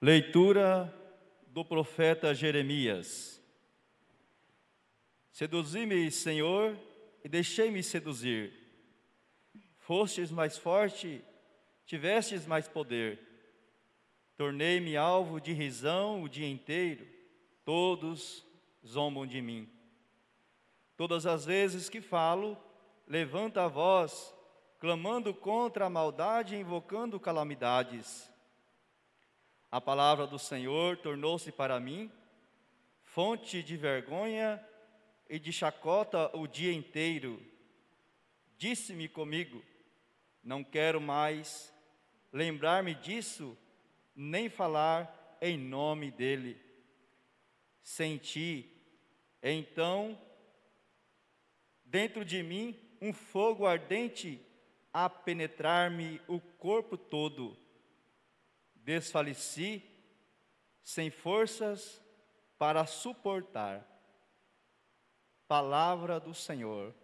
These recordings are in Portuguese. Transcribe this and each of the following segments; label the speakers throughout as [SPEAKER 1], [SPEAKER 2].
[SPEAKER 1] Leitura do profeta Jeremias. Seduzi-me, Senhor, e deixei-me seduzir. Fostes mais forte, tivestes mais poder. Tornei-me alvo de risão o dia inteiro, todos zombam de mim. Todas as vezes que falo, levanta a voz, clamando contra a maldade e invocando calamidades. A palavra do Senhor tornou-se para mim fonte de vergonha e de chacota o dia inteiro. Disse-me comigo: Não quero mais lembrar-me disso, nem falar em nome dele. Senti, então, dentro de mim, um fogo ardente a penetrar-me o corpo todo desfaleci, sem forças para suportar. Palavra do Senhor.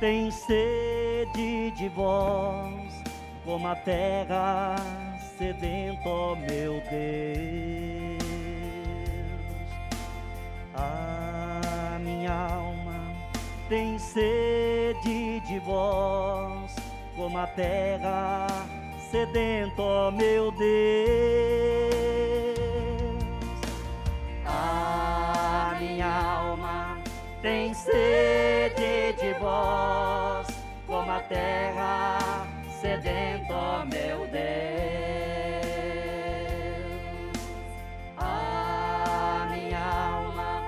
[SPEAKER 2] Tem sede de vós, como a terra sedenta, ó meu Deus. A minha alma tem sede de vós, como a terra sedenta, ó meu Deus. A minha alma tem sede terra sedenta, ó meu Deus. A minha alma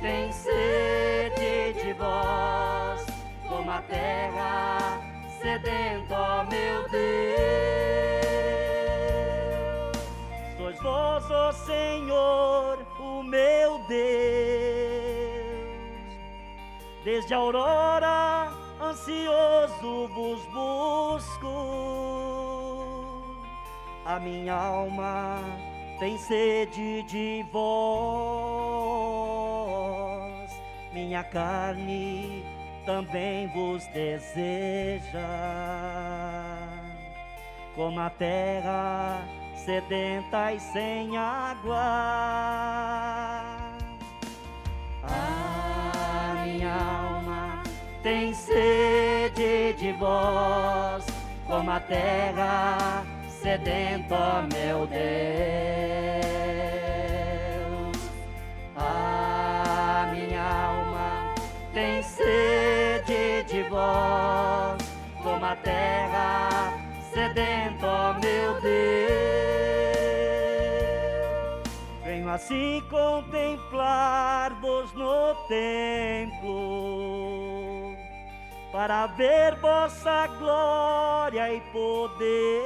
[SPEAKER 2] tem sede de vós, como a terra sedenta, ó meu Deus. Sois vós, ó Senhor, o meu Deus Desde a aurora, ansioso vos busco. A minha alma tem sede de vós. Minha carne também vos deseja. Como a terra sedenta e sem água. Tem sede de vós, como a terra sedenta, meu Deus. A minha alma tem sede de vós, como a terra sedenta, meu Deus venho assim contemplar-vos no templo, para ver vossa glória e poder.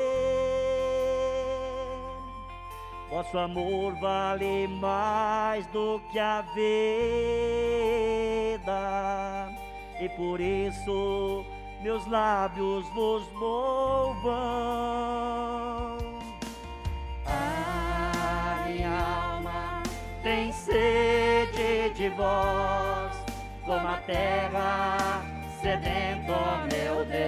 [SPEAKER 2] Vosso amor vale mais do que a vida, e por isso meus lábios vos louvam. A minha tem sede de vós, como a terra sedenta, ó meu Deus.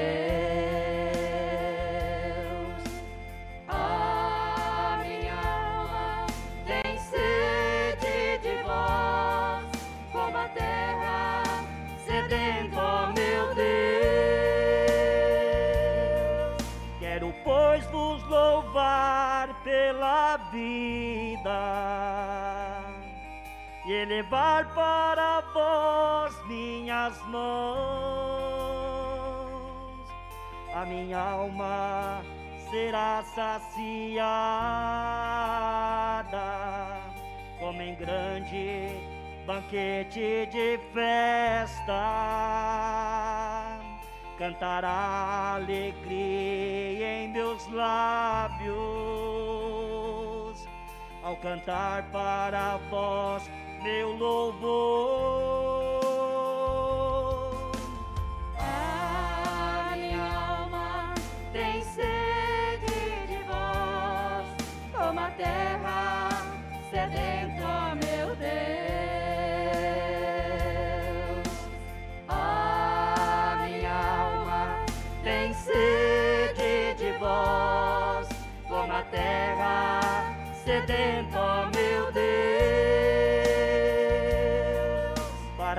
[SPEAKER 2] A minha alma tem sede de vós, como a terra sedenta, ó meu Deus. Quero, pois, vos louvar pela vida e elevar para vós minhas mãos. A minha alma será saciada, como em grande banquete de festa. Cantará alegria em meus lábios, ao cantar para vós meu louvor. A minha alma tem sede de vós, como a terra sedenta, ó meu Deus. A minha alma tem sede de vós, como a terra sedenta.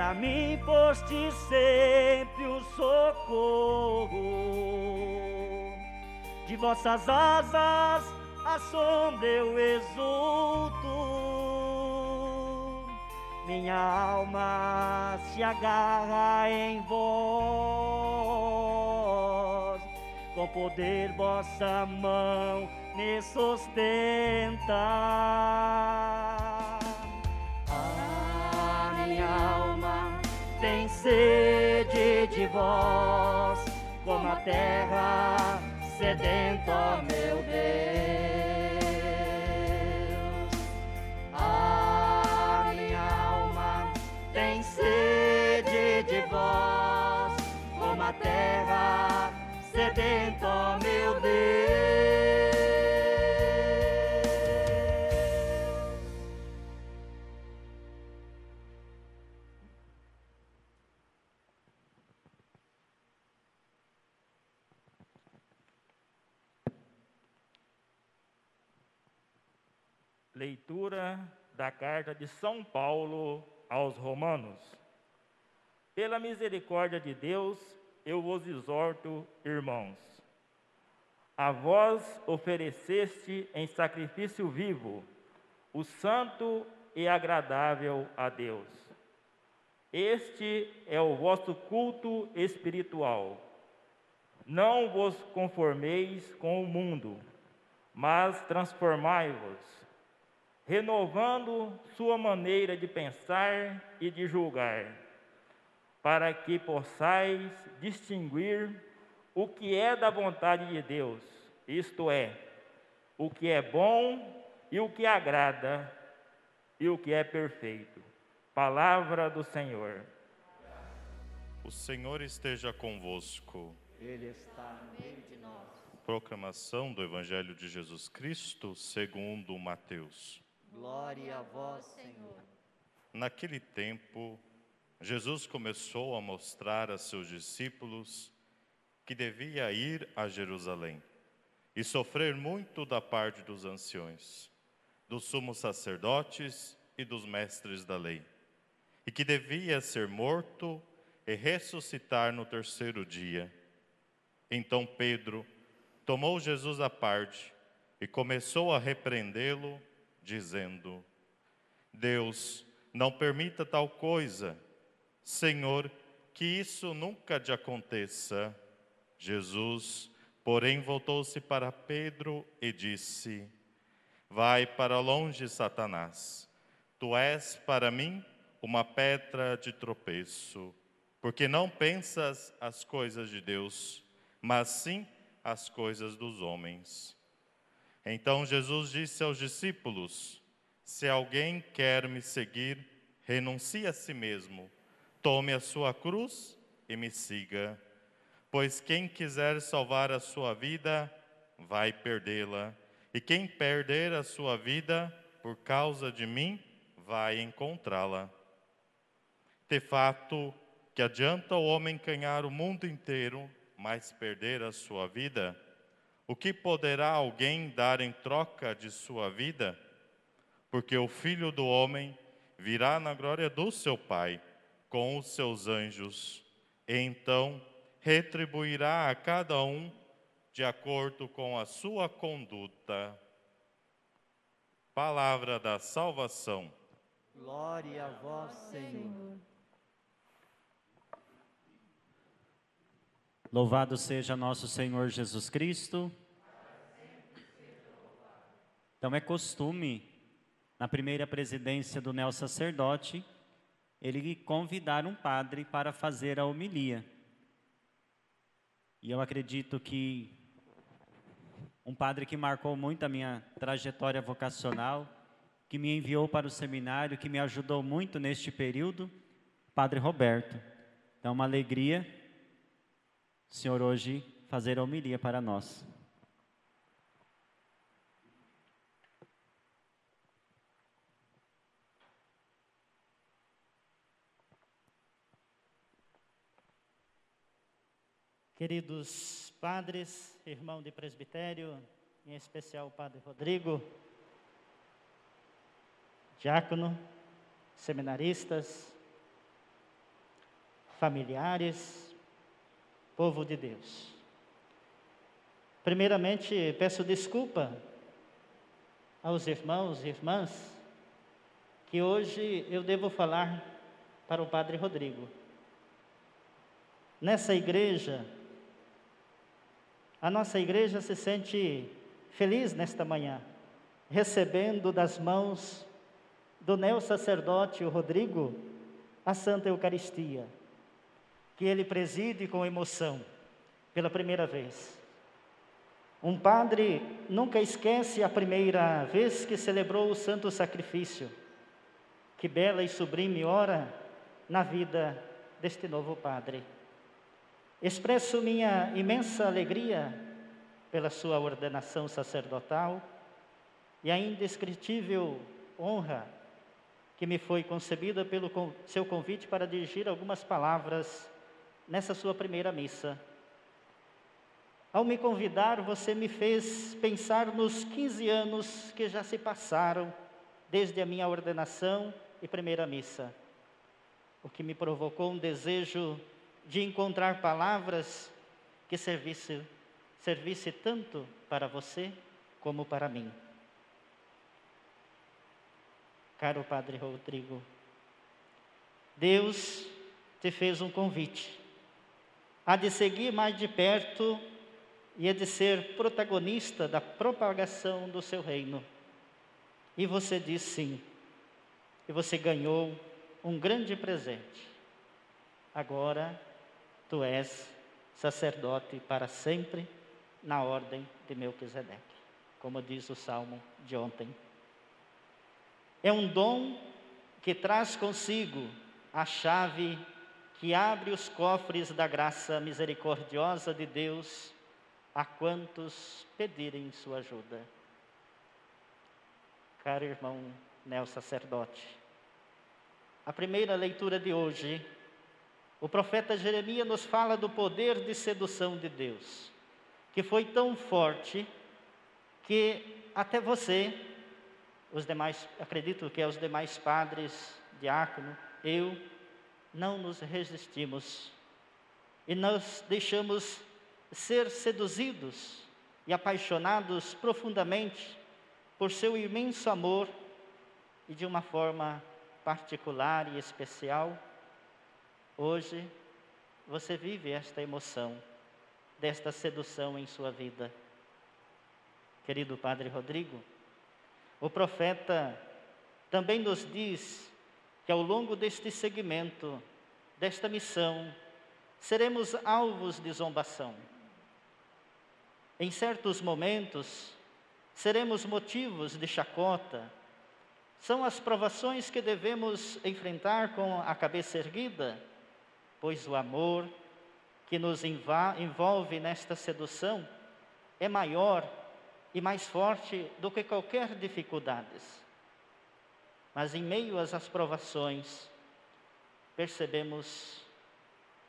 [SPEAKER 2] Para mim foste sempre o socorro, de vossas asas a sombra eu exulto. Minha alma se agarra em vós, com poder vossa mão me sustenta. A minha alma tem sede de vós, como a terra sedenta, meu Deus. A minha alma tem sede de vós, como a terra sedenta, meu Deus.
[SPEAKER 3] Leitura da carta de São Paulo aos Romanos. Pela misericórdia de Deus, eu vos exorto, irmãos. A vós ofereceste em sacrifício vivo, o santo e agradável a Deus. Este é o vosso culto espiritual. Não vos conformeis com o mundo, mas transformai-vos renovando sua maneira de pensar e de julgar, para que possais distinguir o que é da vontade de Deus, isto é, o que é bom e o que agrada e o que é perfeito. Palavra do Senhor.
[SPEAKER 4] O Senhor esteja convosco.
[SPEAKER 2] Ele está no meio de nós.
[SPEAKER 4] Proclamação do Evangelho de Jesus Cristo segundo Mateus.
[SPEAKER 2] Glória a vós, Senhor.
[SPEAKER 4] Naquele tempo, Jesus começou a mostrar a seus discípulos que devia ir a Jerusalém e sofrer muito da parte dos anciões, dos sumos sacerdotes e dos mestres da lei, e que devia ser morto e ressuscitar no terceiro dia. Então Pedro tomou Jesus à parte e começou a repreendê-lo dizendo: Deus, não permita tal coisa. Senhor, que isso nunca te aconteça. Jesus, porém, voltou-se para Pedro e disse: Vai para longe, Satanás. Tu és para mim uma pedra de tropeço, porque não pensas as coisas de Deus, mas sim as coisas dos homens. Então Jesus disse aos discípulos: Se alguém quer me seguir, renuncie a si mesmo, tome a sua cruz e me siga. Pois quem quiser salvar a sua vida, vai perdê-la, e quem perder a sua vida por causa de mim, vai encontrá-la. De fato, que adianta o homem ganhar o mundo inteiro, mas perder a sua vida? O que poderá alguém dar em troca de sua vida? Porque o filho do homem virá na glória do seu Pai com os seus anjos, e então retribuirá a cada um de acordo com a sua conduta. Palavra da salvação.
[SPEAKER 2] Glória a vós, Senhor.
[SPEAKER 5] Louvado seja nosso Senhor Jesus Cristo. Então é costume, na primeira presidência do neo sacerdote, ele convidar um padre para fazer a homilia. E eu acredito que um padre que marcou muito a minha trajetória vocacional, que me enviou para o seminário, que me ajudou muito neste período, Padre Roberto. Então, uma alegria Senhor hoje fazer a homilia para nós.
[SPEAKER 6] Queridos padres, irmão de presbitério, em especial o Padre Rodrigo, diácono, seminaristas, familiares, povo de Deus. Primeiramente, peço desculpa aos irmãos e irmãs que hoje eu devo falar para o Padre Rodrigo. Nessa igreja, a nossa igreja se sente feliz nesta manhã, recebendo das mãos do neo sacerdote o Rodrigo a Santa Eucaristia, que ele preside com emoção pela primeira vez. Um padre nunca esquece a primeira vez que celebrou o santo sacrifício. Que bela e sublime hora na vida deste novo padre. Expresso minha imensa alegria pela sua ordenação sacerdotal e a indescritível honra que me foi concebida pelo seu convite para dirigir algumas palavras nessa sua primeira missa. Ao me convidar, você me fez pensar nos 15 anos que já se passaram desde a minha ordenação e primeira missa, o que me provocou um desejo de encontrar palavras que servisse, servisse tanto para você como para mim. Caro Padre Rodrigo, Deus te fez um convite. Há de seguir mais de perto e há de ser protagonista da propagação do seu reino. E você disse sim. E você ganhou um grande presente. Agora tu és sacerdote para sempre na ordem de Melquisedeque, como diz o salmo de ontem. É um dom que traz consigo a chave que abre os cofres da graça misericordiosa de Deus a quantos pedirem sua ajuda. Caro irmão Nel sacerdote, a primeira leitura de hoje o profeta Jeremias nos fala do poder de sedução de Deus, que foi tão forte que até você, os demais, acredito que é os demais padres, diácono, eu, não nos resistimos e nós deixamos ser seduzidos e apaixonados profundamente por seu imenso amor e de uma forma particular e especial Hoje, você vive esta emoção, desta sedução em sua vida. Querido Padre Rodrigo, o profeta também nos diz que ao longo deste segmento, desta missão, seremos alvos de zombação. Em certos momentos, seremos motivos de chacota. São as provações que devemos enfrentar com a cabeça erguida pois o amor que nos envolve nesta sedução é maior e mais forte do que qualquer dificuldades. Mas em meio às provações, percebemos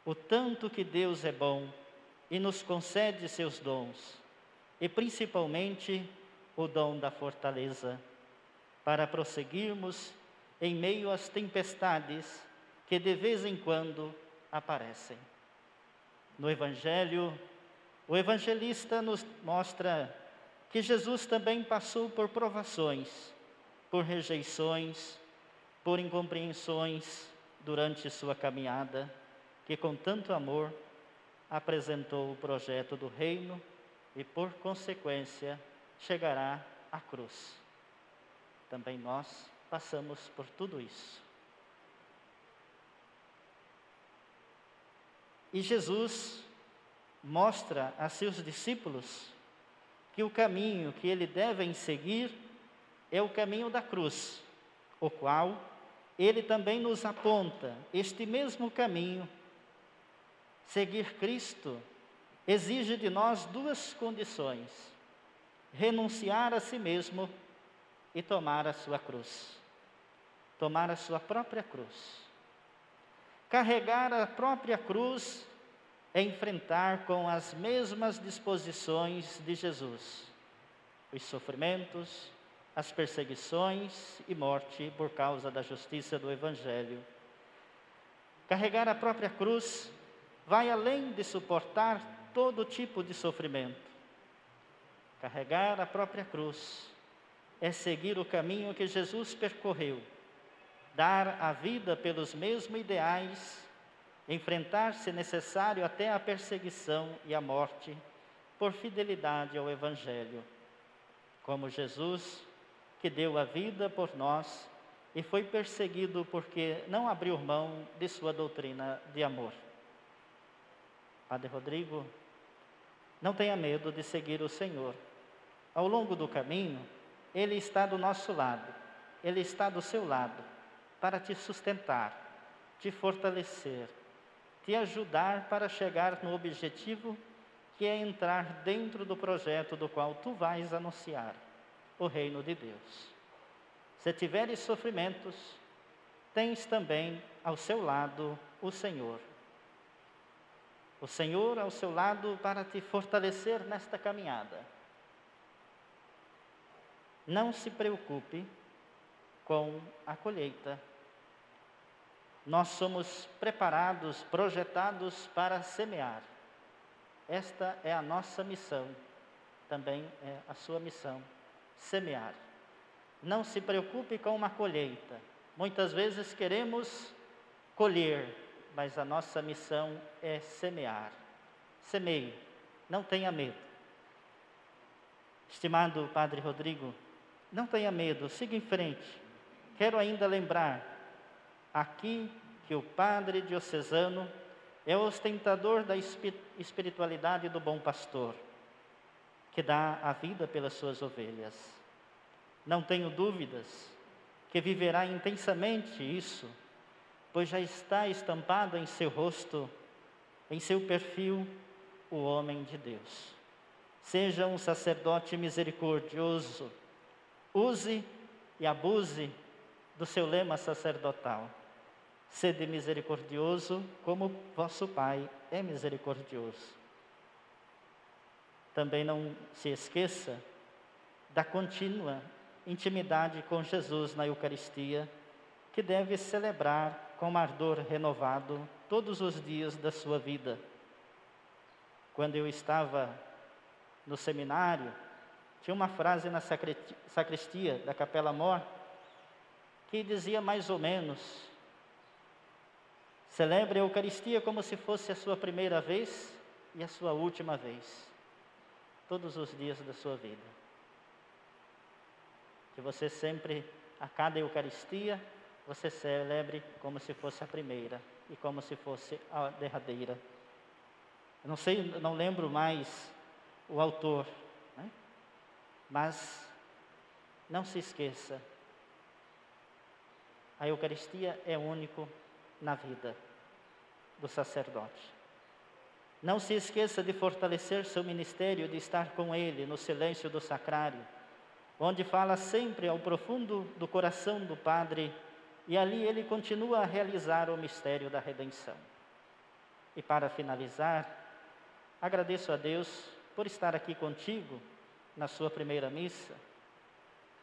[SPEAKER 6] o tanto que Deus é bom e nos concede seus dons, e principalmente o dom da fortaleza, para prosseguirmos em meio às tempestades que de vez em quando aparecem. No Evangelho, o evangelista nos mostra que Jesus também passou por provações, por rejeições, por incompreensões durante sua caminhada, que com tanto amor apresentou o projeto do reino e, por consequência, chegará à cruz. Também nós passamos por tudo isso. E Jesus mostra a seus discípulos que o caminho que ele devem seguir é o caminho da cruz, o qual ele também nos aponta este mesmo caminho. Seguir Cristo exige de nós duas condições: renunciar a si mesmo e tomar a sua cruz. Tomar a sua própria cruz. Carregar a própria cruz é enfrentar com as mesmas disposições de Jesus. os sofrimentos, as perseguições e morte por causa da justiça do Evangelho. Carregar a própria cruz vai além de suportar todo tipo de sofrimento. Carregar a própria cruz é seguir o caminho que Jesus percorreu, dar a vida pelos mesmos ideais, enfrentar, se necessário, até a perseguição e a morte, por fidelidade ao Evangelho. Como Jesus, que deu a vida por nós e foi perseguido porque não abriu mão de sua doutrina de amor. Padre Rodrigo, não tenha medo de seguir o Senhor. Ao longo do caminho, Ele está do nosso lado, Ele está do seu lado, para te sustentar, te fortalecer, te ajudar para chegar no objetivo que é entrar dentro do projeto do qual tu vais anunciar o reino de Deus. Se tiveres sofrimentos, tens também ao seu lado o Senhor o Senhor ao seu lado para te fortalecer nesta caminhada. Não se preocupe com a colheita. Nós somos preparados, projetados para semear. Esta é a nossa missão, também é a sua missão, semear. Não se preocupe com uma colheita. Muitas vezes queremos colher, mas a nossa missão é semear. Semeie, não tenha medo. Estimado Padre Rodrigo, não tenha medo, siga em frente. Quero ainda lembrar aqui que o Padre Diocesano é ostentador da espiritualidade do bom pastor, que dá a vida pelas suas ovelhas. Não tenho dúvidas que viverá intensamente isso pois já está estampado em seu rosto, em seu perfil, o homem de Deus. Seja um sacerdote misericordioso, use e abuse do seu lema sacerdotal. Sede misericordioso, como vosso Pai é misericordioso. Também não se esqueça da contínua intimidade com Jesus na Eucaristia, que deve celebrar com ardor renovado todos os dias da sua vida. Quando eu estava no seminário, tinha uma frase na sacristia da Capela Mor que dizia mais ou menos: Celebre a Eucaristia como se fosse a sua primeira vez e a sua última vez, todos os dias da sua vida. Que você sempre, a cada Eucaristia, você celebre como se fosse a primeira e como se fosse a derradeira. Eu não sei, não lembro mais o autor, né? mas não se esqueça, a Eucaristia é único na vida do sacerdote. Não se esqueça de fortalecer seu ministério, de estar com ele no silêncio do sacrário, onde fala sempre ao profundo do coração do Padre e ali ele continua a realizar o mistério da redenção. E para finalizar, agradeço a Deus por estar aqui contigo na sua primeira missa.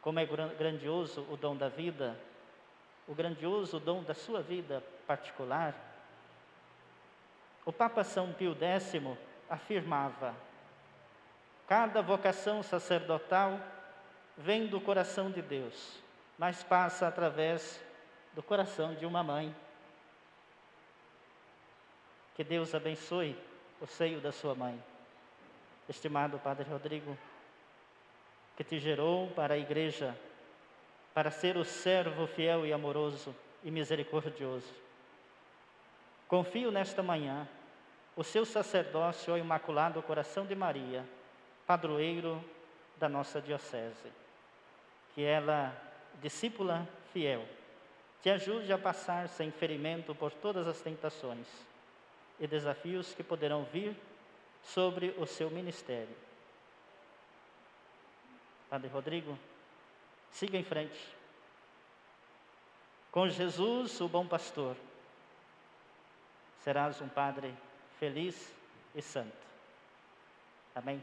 [SPEAKER 6] Como é grandioso o dom da vida, o grandioso dom da sua vida particular. O Papa São Pio X afirmava: cada vocação sacerdotal vem do coração de Deus, mas passa através do coração de uma mãe. Que Deus abençoe o seio da sua mãe. Estimado Padre Rodrigo, que te gerou para a igreja, para ser o servo fiel e amoroso e misericordioso. Confio nesta manhã o seu sacerdócio ao Imaculado Coração de Maria, padroeiro da nossa Diocese. Que ela, discípula fiel, te ajude a passar sem ferimento por todas as tentações e desafios que poderão vir sobre o seu ministério. Padre Rodrigo, siga em frente. Com Jesus, o bom pastor, serás um padre feliz e santo. Amém?